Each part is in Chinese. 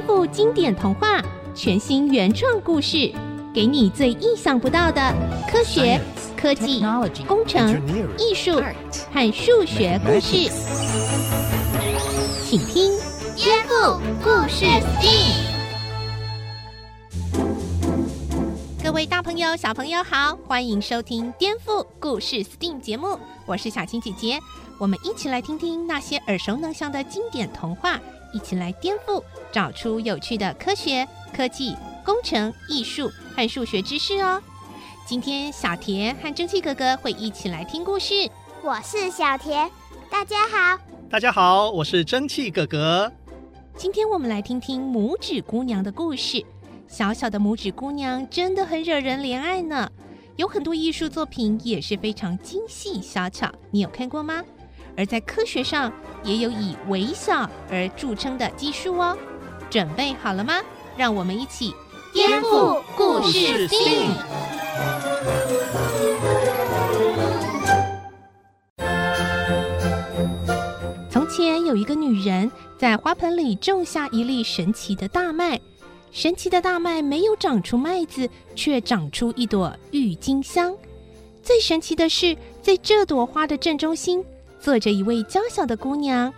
颠覆经典童话，全新原创故事，给你最意想不到的科学、科技、工程、艺术和数学故事。请听《颠覆故事 STEAM》。各位大朋友、小朋友好，欢迎收听《颠覆故事 STEAM》节目，我是小青姐姐。我们一起来听听那些耳熟能详的经典童话，一起来颠覆，找出有趣的科学、科技、工程、艺术和数学知识哦。今天小田和蒸汽哥哥会一起来听故事。我是小田，大家好。大家好，我是蒸汽哥哥。今天我们来听听拇指姑娘的故事。小小的拇指姑娘真的很惹人怜爱呢。有很多艺术作品也是非常精细小巧，你有看过吗？而在科学上也有以微小而著称的技术哦，准备好了吗？让我们一起颠覆故事 STEAM。从前有一个女人在花盆里种下一粒神奇的大麦，神奇的大麦没有长出麦子，却长出一朵郁金香。最神奇的是，在这朵花的正中心。坐着一位娇小的姑娘，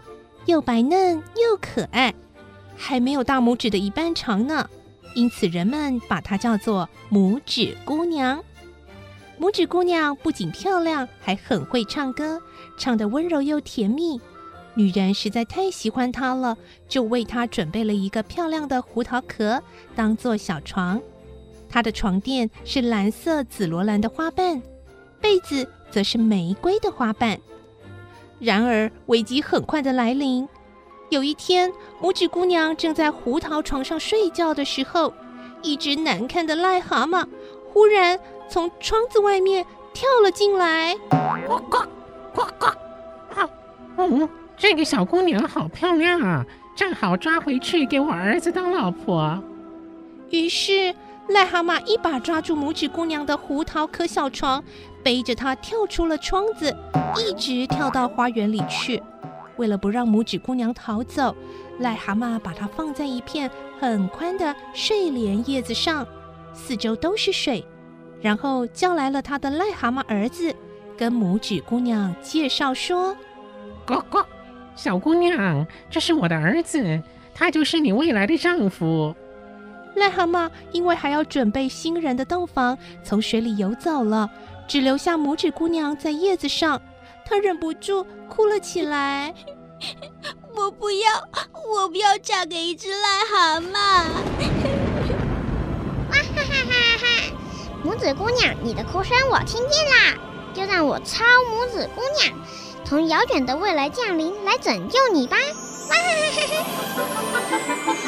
又白嫩又可爱，还没有大拇指的一半长呢，因此人们把她叫做拇指姑娘。拇指姑娘不仅漂亮，还很会唱歌，唱得温柔又甜蜜。女人实在太喜欢她了，就为她准备了一个漂亮的胡桃壳当做小床。她的床垫是蓝色紫罗兰的花瓣，被子则是玫瑰的花瓣。然而，危机很快的来临。有一天，拇指姑娘正在胡桃床上睡觉的时候，一只难看的癞蛤蟆忽然从窗子外面跳了进来。呱呱呱呱！啊，嗯，这个小姑娘好漂亮啊，正好抓回去给我儿子当老婆。于是，癞蛤蟆一把抓住拇指姑娘的胡桃壳小床。背着她跳出了窗子，一直跳到花园里去。为了不让拇指姑娘逃走，癞蛤蟆把它放在一片很宽的睡莲叶子上，四周都是水。然后叫来了他的癞蛤蟆儿子，跟拇指姑娘介绍说：“呱呱，小姑娘，这是我的儿子，他就是你未来的丈夫。”癞蛤蟆因为还要准备新人的洞房，从水里游走了。只留下拇指姑娘在叶子上，她忍不住哭了起来。我不要，我不要嫁给一只癞蛤蟆！哇哈哈哈哈！拇指姑娘，你的哭声我听见啦！就让我超拇指姑娘从遥远的未来降临，来拯救你吧！哇哈哈哈哈！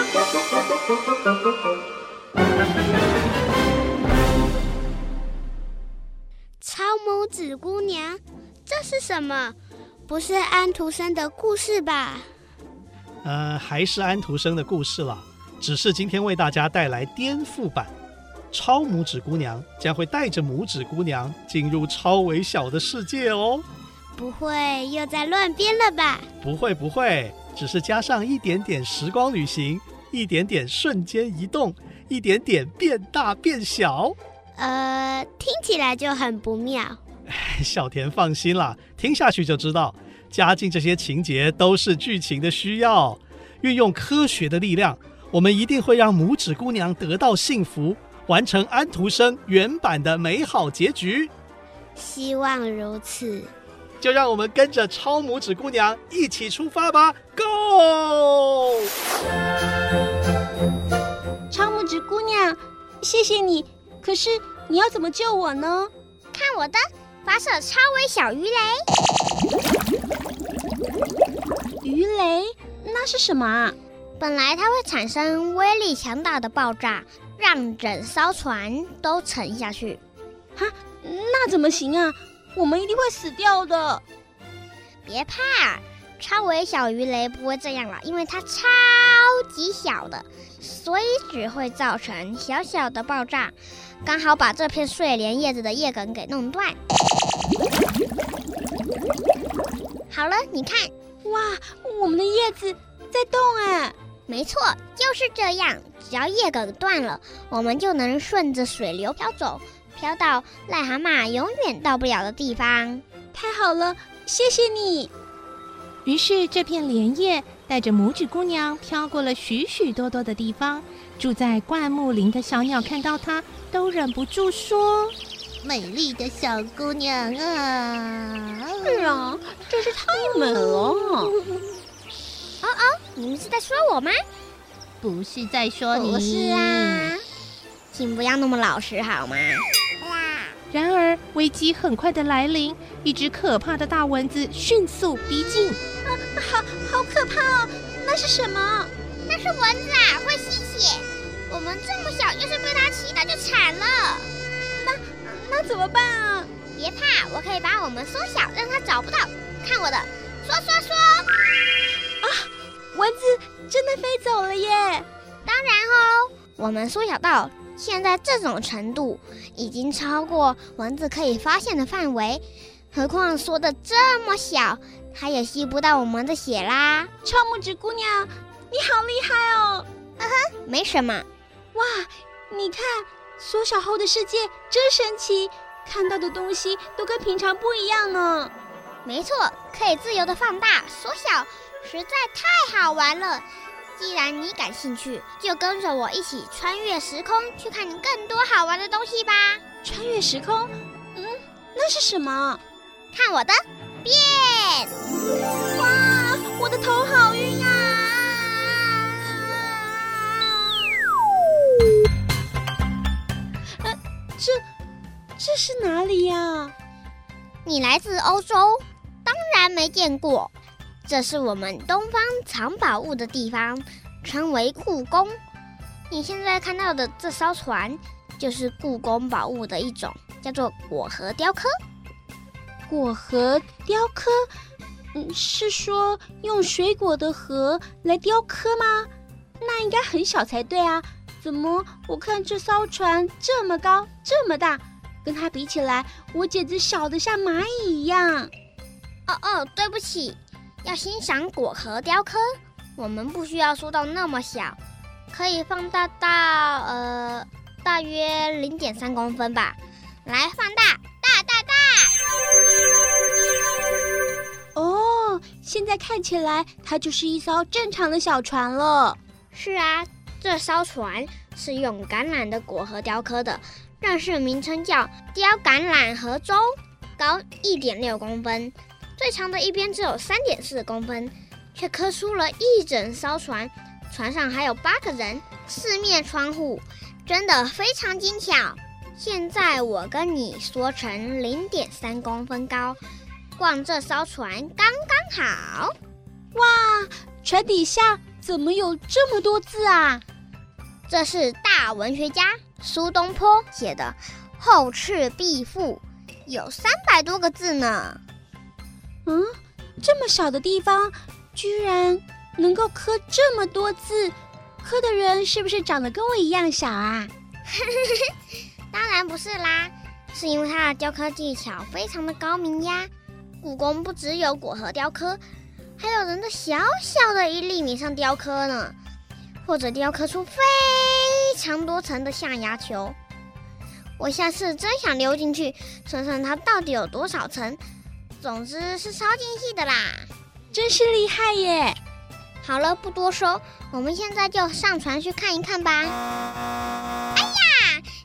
超拇指姑娘，这是什么？不是安徒生的故事吧？呃，还是安徒生的故事了，只是今天为大家带来颠覆版。超拇指姑娘将会带着拇指姑娘进入超微小的世界哦。不会又在乱编了吧？不会不会，只是加上一点点时光旅行，一点点瞬间移动，一点点变大变小。呃，听起来就很不妙。小田放心啦，听下去就知道，加进这些情节都是剧情的需要。运用科学的力量，我们一定会让拇指姑娘得到幸福，完成安徒生原版的美好结局。希望如此。就让我们跟着超拇指姑娘一起出发吧，Go！谢谢你。可是你要怎么救我呢？看我的，发射超微小鱼雷！鱼雷？那是什么啊？本来它会产生威力强大的爆炸，让整艘船都沉下去。哈，那怎么行啊？我们一定会死掉的。别怕，超微小鱼雷不会这样了，因为它超超级小的，所以只会造成小小的爆炸。刚好把这片睡莲叶子的叶梗给弄断。好了，你看，哇，我们的叶子在动哎！没错，就是这样。只要叶梗断了，我们就能顺着水流飘走，飘到癞蛤蟆永远到不了的地方。太好了，谢谢你。于是，这片莲叶带着拇指姑娘飘过了许许多多的地方。住在灌木林的小鸟看到它，都忍不住说：“美丽的小姑娘啊！”是啊，真是太美了。哦哦，你们是在说我吗？不是在说你。不是啊，请不要那么老实好吗？然而，危机很快的来临，一只可怕的大蚊子迅速逼近。啊，好好可怕哦！那是什么？那是蚊子啊，会吸血。我们这么小，要是被它吸到就惨了。那那怎么办啊？别怕，我可以把我们缩小，让它找不到。看我的，缩缩缩！啊，蚊子真的飞走了耶！当然哦，我们缩小到现在这种程度，已经超过蚊子可以发现的范围。何况缩的这么小，它也吸不到我们的血啦。臭拇指姑娘，你好厉害哦！呵呵，没什么。哇，你看，缩小后的世界真神奇，看到的东西都跟平常不一样呢。没错，可以自由的放大、缩小，实在太好玩了。既然你感兴趣，就跟着我一起穿越时空，去看更多好玩的东西吧。穿越时空？嗯，那是什么？看我的变！哇，我的头好晕啊！呃，这这是哪里呀？你来自欧洲，当然没见过。这是我们东方藏宝物的地方，称为故宫。你现在看到的这艘船，就是故宫宝物的一种，叫做果核雕刻。果核雕刻，嗯，是说用水果的核来雕刻吗？那应该很小才对啊！怎么我看这艘船这么高这么大，跟它比起来，我简直小得像蚂蚁一样。哦哦，对不起。要欣赏果核雕刻，我们不需要缩到那么小，可以放大到呃大约零点三公分吧。来，放大，大大大！哦，现在看起来它就是一艘正常的小船了。是啊，这艘船是用橄榄的果核雕刻的，正式名称叫雕橄榄核舟，高一点六公分。最长的一边只有三点四公分，却刻出了一整艘船，船上还有八个人，四面窗户，真的非常精巧。现在我跟你说成零点三公分高，逛这艘船刚刚好。哇，船底下怎么有这么多字啊？这是大文学家苏东坡写的《后赤壁赋》，有三百多个字呢。嗯，这么小的地方，居然能够刻这么多字，刻的人是不是长得跟我一样小啊？当然不是啦，是因为它的雕刻技巧非常的高明呀。故宫不只有果核雕刻，还有人的小小的一粒米上雕刻呢，或者雕刻出非常多层的象牙球。我下次真想溜进去，算算它到底有多少层。总之是超精细的啦，真是厉害耶！好了，不多说，我们现在就上船去看一看吧。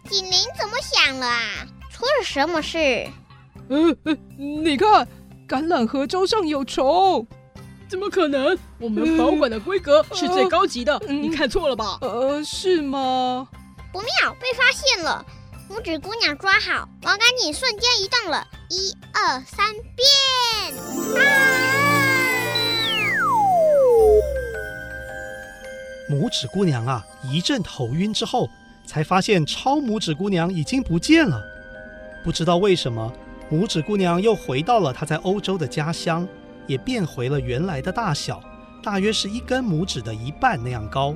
哎呀，警铃怎么响了啊？出了什么事？嗯嗯，你看，橄榄核舟上有虫。怎么可能？我们保管的规格是最高级的，嗯、你看错了吧？呃，是吗？不妙，被发现了。拇指姑娘抓好，王赶紧瞬间移动了，一二三，变！啊！拇指姑娘啊，一阵头晕之后，才发现超拇指姑娘已经不见了。不知道为什么，拇指姑娘又回到了她在欧洲的家乡，也变回了原来的大小，大约是一根拇指的一半那样高，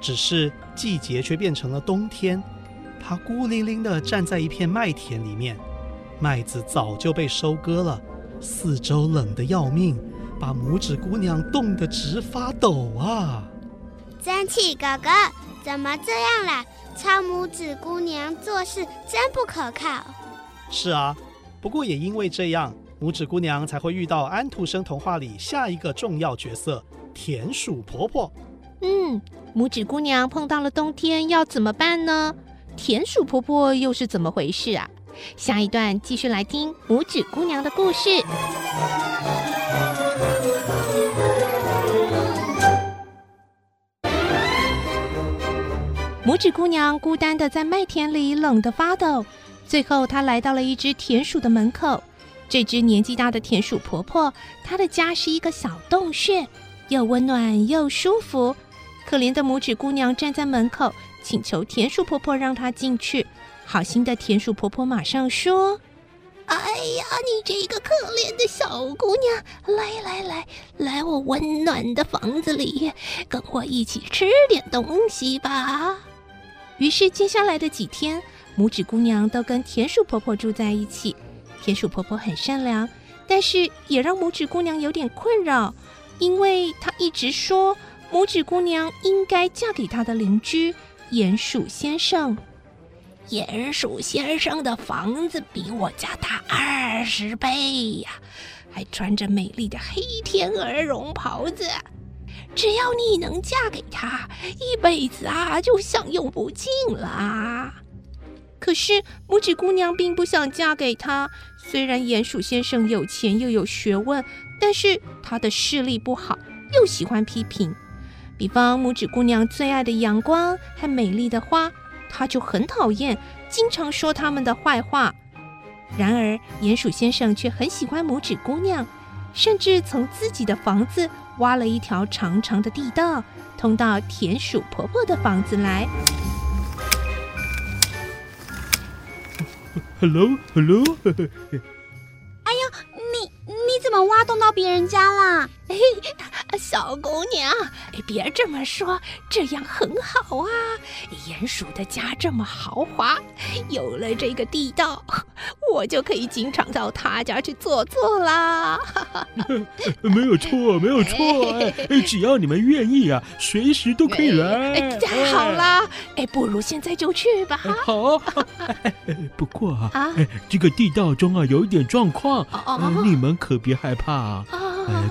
只是季节却变成了冬天。她孤零零地站在一片麦田里面，麦子早就被收割了，四周冷得要命，把拇指姑娘冻得直发抖啊！蒸汽哥哥，怎么这样啦？超拇指姑娘做事真不可靠。是啊，不过也因为这样，拇指姑娘才会遇到安徒生童话里下一个重要角色——田鼠婆婆。嗯，拇指姑娘碰到了冬天要怎么办呢？田鼠婆婆又是怎么回事啊？下一段继续来听拇指姑娘的故事。拇指姑娘孤单的在麦田里冷得发抖，最后她来到了一只田鼠的门口。这只年纪大的田鼠婆婆，她的家是一个小洞穴，又温暖又舒服。可怜的拇指姑娘站在门口，请求田鼠婆婆让她进去。好心的田鼠婆婆马上说：“哎呀，你这个可怜的小姑娘，来来来，来我温暖的房子里，跟我一起吃点东西吧。”于是接下来的几天，拇指姑娘都跟田鼠婆婆住在一起。田鼠婆婆很善良，但是也让拇指姑娘有点困扰，因为她一直说拇指姑娘应该嫁给她的邻居鼹鼠先生。鼹鼠先生的房子比我家大二十倍呀，还穿着美丽的黑天鹅绒袍子。只要你能嫁给他，一辈子啊就享用不尽了。可是拇指姑娘并不想嫁给他。虽然鼹鼠先生有钱又有学问，但是他的视力不好，又喜欢批评。比方拇指姑娘最爱的阳光和美丽的花。他就很讨厌，经常说他们的坏话。然而，鼹鼠先生却很喜欢拇指姑娘，甚至从自己的房子挖了一条长长的地道，通到田鼠婆婆的房子来。Hello，Hello。哎呦，你你怎么挖洞到别人家啦？嘿。小姑娘，别这么说，这样很好啊。鼹鼠的家这么豪华，有了这个地道，我就可以经常到他家去坐坐啦。没有错，没有错，只要你们愿意啊，随时都可以来。太好啦，哎，不如现在就去吧。好。不过啊，啊这个地道中啊有一点状况，哦、你们可别害怕啊。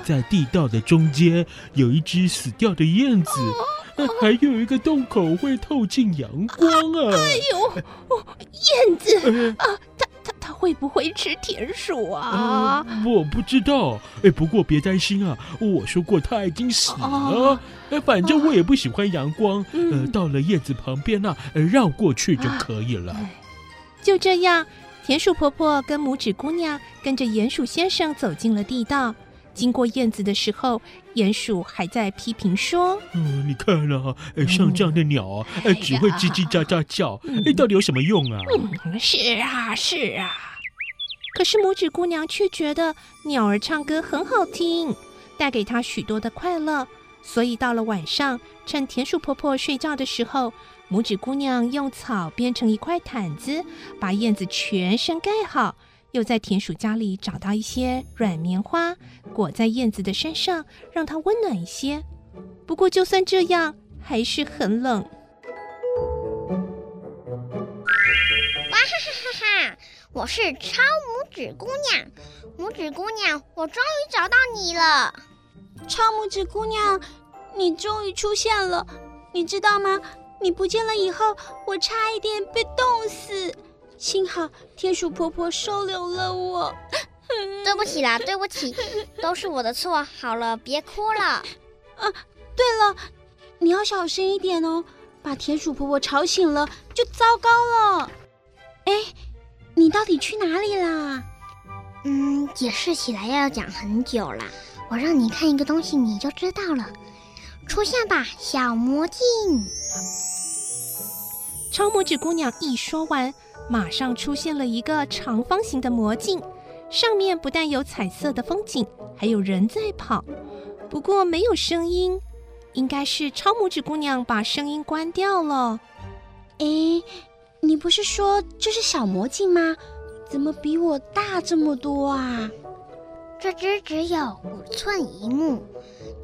在地道的中间有一只死掉的燕子，还有一个洞口会透进阳光啊！哎呦，燕子啊，它它它会不会吃田鼠啊？我不知道，哎，不过别担心啊，我说过它已经死了。哎，反正我也不喜欢阳光，呃，到了燕子旁边那，绕过去就可以了。就这样，田鼠婆婆跟拇指姑娘跟着鼹鼠先生走进了地道。经过燕子的时候，鼹鼠还在批评说：“嗯，你看啊，像这样的鸟啊，嗯、只会叽叽喳喳叫，哎，到底有什么用啊？”嗯，是啊，是啊。可是拇指姑娘却觉得鸟儿唱歌很好听，带给她许多的快乐。所以到了晚上，趁田鼠婆婆睡觉的时候，拇指姑娘用草编成一块毯子，把燕子全身盖好。又在田鼠家里找到一些软棉花，裹在燕子的身上，让它温暖一些。不过，就算这样，还是很冷。哇哈哈哈哈！我是超拇指姑娘，拇指姑娘，我终于找到你了。超拇指姑娘，你终于出现了。你知道吗？你不见了以后，我差一点被冻死。幸好天鼠婆婆收留了我，对不起啦，对不起，都是我的错。好了，别哭了。啊，对了，你要小声一点哦，把田鼠婆婆吵醒了就糟糕了。哎，你到底去哪里啦？嗯，解释起来要讲很久啦。我让你看一个东西，你就知道了。出现吧，小魔镜。超拇指姑娘一说完。马上出现了一个长方形的魔镜，上面不但有彩色的风景，还有人在跑，不过没有声音，应该是超拇指姑娘把声音关掉了。诶，你不是说这是小魔镜吗？怎么比我大这么多啊？这只只有五寸一目，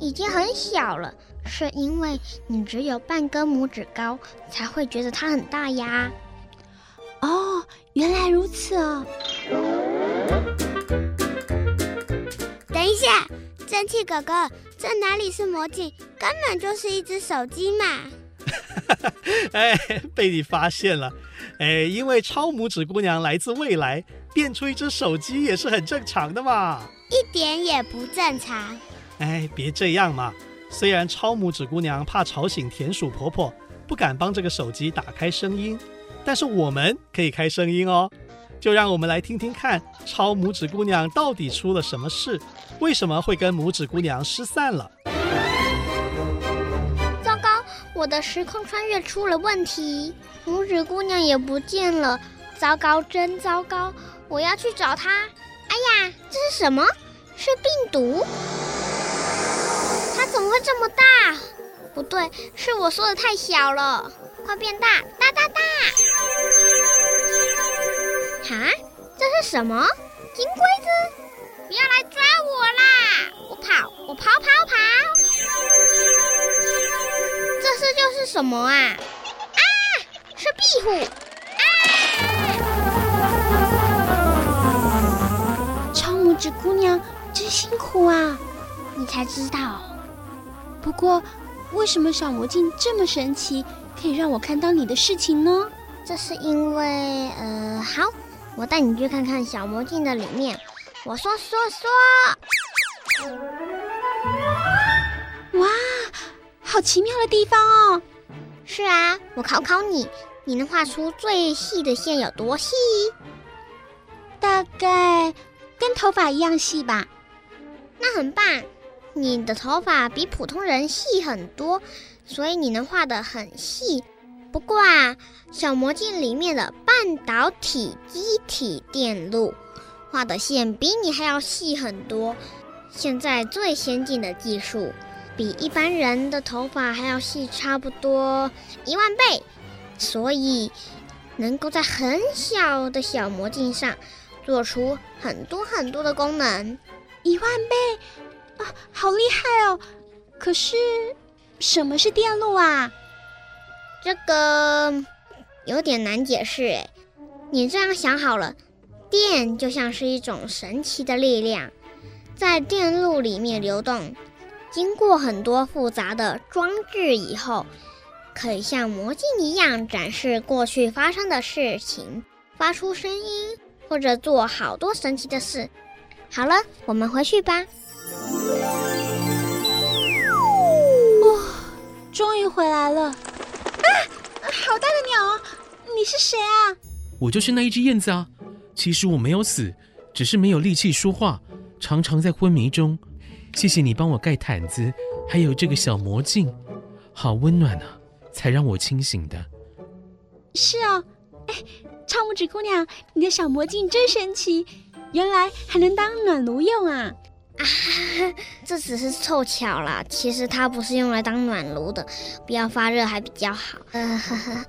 已经很小了，是因为你只有半根拇指高，才会觉得它很大呀。哦，原来如此哦。等一下，蒸汽哥哥，这哪里是魔镜，根本就是一只手机嘛！哎，被你发现了。哎，因为超拇指姑娘来自未来，变出一只手机也是很正常的嘛。一点也不正常。哎，别这样嘛。虽然超拇指姑娘怕吵醒田鼠婆婆，不敢帮这个手机打开声音，但是我们可以开声音哦。就让我们来听听看，超拇指姑娘到底出了什么事？为什么会跟拇指姑娘失散了？糟糕，我的时空穿越出了问题，拇指姑娘也不见了。糟糕，真糟糕！我要去找她。哎呀，这是什么？是病毒？它怎么会这么大？不对，是我说的太小了，快变大，大大大！哈，这是什么？金龟子？不要来抓我啦！我跑，我跑跑跑！这是就是什么啊？啊，是壁虎！啊！超拇指姑娘真辛苦啊！你才知道。不过，为什么小魔镜这么神奇，可以让我看到你的事情呢？这是因为……呃，好。我带你去看看小魔镜的里面。我说说说。哇，好奇妙的地方哦！是啊，我考考你，你能画出最细的线有多细？大概跟头发一样细吧。那很棒，你的头发比普通人细很多，所以你能画得很细。不过啊，小魔镜里面的半导体基体电路画的线比你还要细很多。现在最先进的技术，比一般人的头发还要细差不多一万倍，所以能够在很小的小魔镜上做出很多很多的功能。一万倍啊，好厉害哦！可是什么是电路啊？这个有点难解释诶，你这样想好了，电就像是一种神奇的力量，在电路里面流动，经过很多复杂的装置以后，可以像魔镜一样展示过去发生的事情，发出声音，或者做好多神奇的事。好了，我们回去吧。哇，终于回来了。啊好大的鸟啊！你是谁啊？我就是那一只燕子啊。其实我没有死，只是没有力气说话，常常在昏迷中。谢谢你帮我盖毯子，还有这个小魔镜，好温暖啊，才让我清醒的。是啊，哎，超拇指姑娘，你的小魔镜真神奇，原来还能当暖炉用啊！啊，这只是凑巧啦，其实它不是用来当暖炉的，不要发热还比较好。呃呵呵。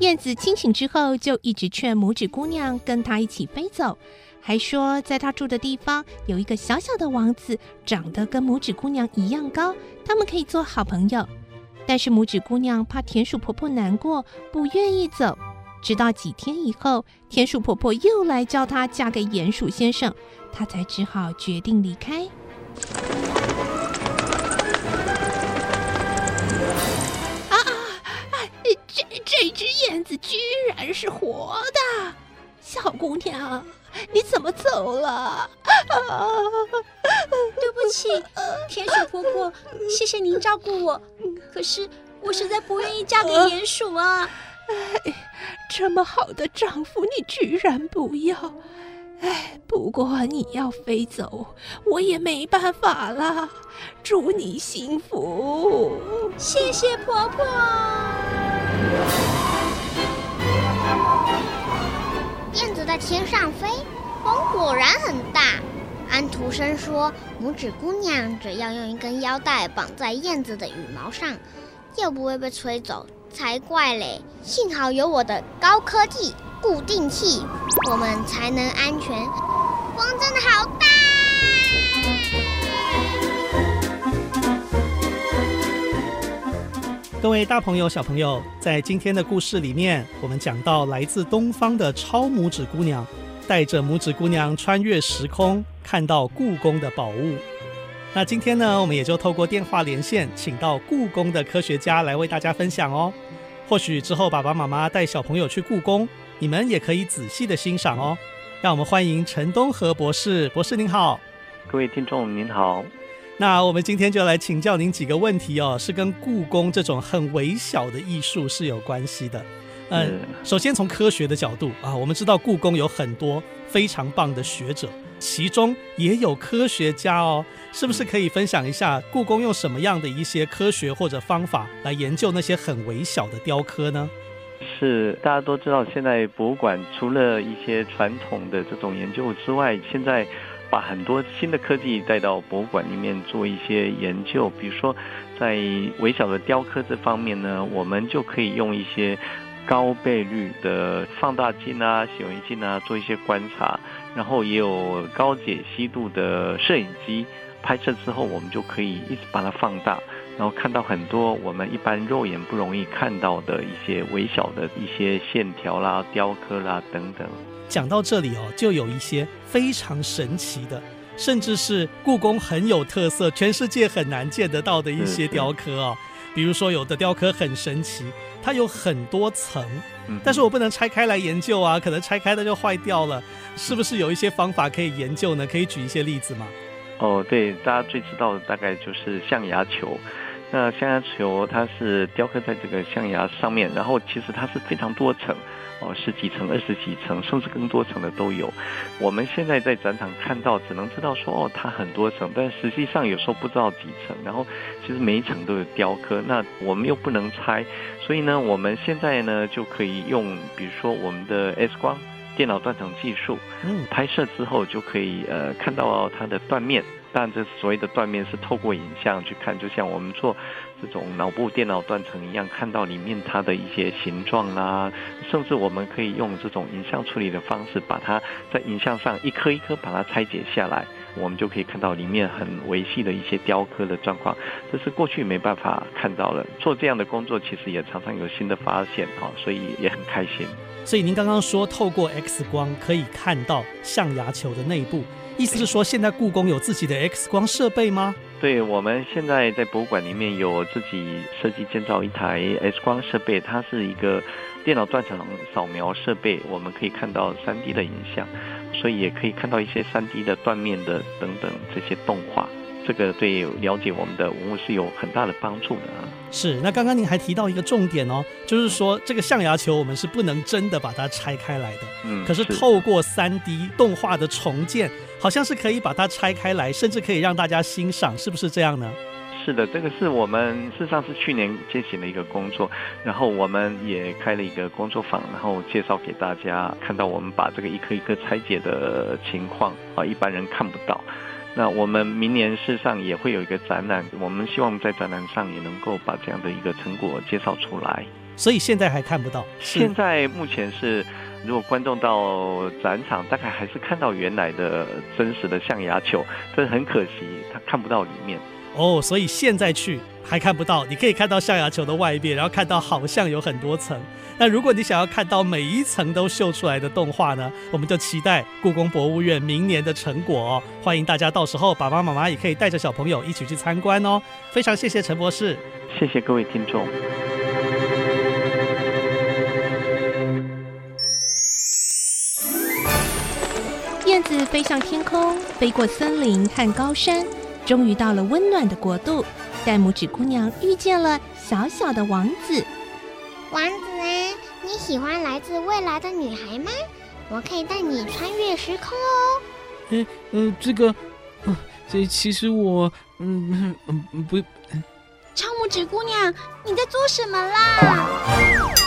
燕子清醒之后，就一直劝拇指姑娘跟她一起飞走，还说在她住的地方有一个小小的王子，长得跟拇指姑娘一样高，他们可以做好朋友。但是拇指姑娘怕田鼠婆婆难过，不愿意走。直到几天以后，田鼠婆婆又来叫她嫁给鼹鼠先生，她才只好决定离开。啊啊！这这只燕子居然是活的！小姑娘，你怎么走了？啊！对不起，田鼠婆婆，谢谢您照顾我。可是我实在不愿意嫁给鼹鼠啊。哎，这么好的丈夫，你居然不要！哎，不过你要飞走，我也没办法了。祝你幸福，谢谢婆婆。燕子在天上飞，风果然很大。安徒生说，拇指姑娘只要用一根腰带绑在燕子的羽毛上，就不会被吹走。才怪嘞！幸好有我的高科技固定器，我们才能安全。风真的好大！各位大朋友、小朋友，在今天的故事里面，我们讲到来自东方的超拇指姑娘，带着拇指姑娘穿越时空，看到故宫的宝物。那今天呢，我们也就透过电话连线，请到故宫的科学家来为大家分享哦。或许之后爸爸妈妈带小朋友去故宫，你们也可以仔细的欣赏哦。让我们欢迎陈东和博士，博士您好。各位听众您好。那我们今天就来请教您几个问题哦，是跟故宫这种很微小的艺术是有关系的。嗯，首先从科学的角度啊，我们知道故宫有很多非常棒的学者，其中也有科学家哦，是不是可以分享一下故宫用什么样的一些科学或者方法来研究那些很微小的雕刻呢？是，大家都知道，现在博物馆除了一些传统的这种研究之外，现在把很多新的科技带到博物馆里面做一些研究，比如说在微小的雕刻这方面呢，我们就可以用一些高倍率的放大镜啊、显微镜啊做一些观察，然后也有高解析度的摄影机拍摄之后，我们就可以一直把它放大，然后看到很多我们一般肉眼不容易看到的一些微小的一些线条啦、雕刻啦等等。讲到这里哦，就有一些非常神奇的，甚至是故宫很有特色、全世界很难见得到的一些雕刻哦。比如说，有的雕刻很神奇，它有很多层，但是我不能拆开来研究啊，可能拆开它就坏掉了。是不是有一些方法可以研究呢？可以举一些例子吗？哦，对，大家最知道的大概就是象牙球。那象牙球它是雕刻在这个象牙上面，然后其实它是非常多层。哦，十几层、二十几层，甚至更多层的都有。我们现在在展场看到，只能知道说哦，它很多层，但实际上有时候不知道几层。然后其实每一层都有雕刻，那我们又不能拆，所以呢，我们现在呢就可以用，比如说我们的 X 光电脑断层技术，嗯，拍摄之后就可以呃看到它的断面。但，这所谓的断面是透过影像去看，就像我们做这种脑部电脑断层一样，看到里面它的一些形状啦，甚至我们可以用这种影像处理的方式，把它在影像上一颗一颗把它拆解下来，我们就可以看到里面很微细的一些雕刻的状况，这是过去没办法看到了。做这样的工作，其实也常常有新的发现啊，所以也很开心。所以您刚刚说透过 X 光可以看到象牙球的内部。意思是说，现在故宫有自己的 X 光设备吗？对，我们现在在博物馆里面有自己设计建造一台 X 光设备，它是一个电脑断层扫描设备，我们可以看到 3D 的影像，所以也可以看到一些 3D 的断面的等等这些动画。这个对了解我们的文物是有很大的帮助的啊。是，那刚刚您还提到一个重点哦，就是说这个象牙球我们是不能真的把它拆开来的，嗯，可是透过 3D 动画的重建，好像是可以把它拆开来，甚至可以让大家欣赏，是不是这样呢？是的，这个是我们事实上是去年进行的一个工作，然后我们也开了一个工作坊，然后介绍给大家看到我们把这个一颗一颗拆解的情况啊，一般人看不到。那我们明年事实上也会有一个展览，我们希望在展览上也能够把这样的一个成果介绍出来。所以现在还看不到。现在目前是，如果观众到展场，大概还是看到原来的真实的象牙球，这很可惜，他看不到里面。哦，所以现在去还看不到，你可以看到象牙球的外边，然后看到好像有很多层。那如果你想要看到每一层都秀出来的动画呢，我们就期待故宫博物院明年的成果哦。欢迎大家到时候爸爸妈妈也可以带着小朋友一起去参观哦。非常谢谢陈博士，谢谢各位听众。子飞向天空，飞过森林和高山。终于到了温暖的国度，带拇指姑娘遇见了小小的王子。王子啊，你喜欢来自未来的女孩吗？我可以带你穿越时空哦。嗯嗯、呃，这个，呃、这其实我，嗯嗯不。超拇指姑娘，你在做什么啦？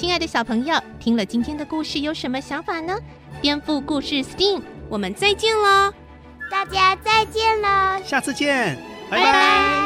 亲爱的小朋友，听了今天的故事有什么想法呢？颠覆故事，STEAM。我们再见喽！大家再见喽，下次见，拜拜。拜拜。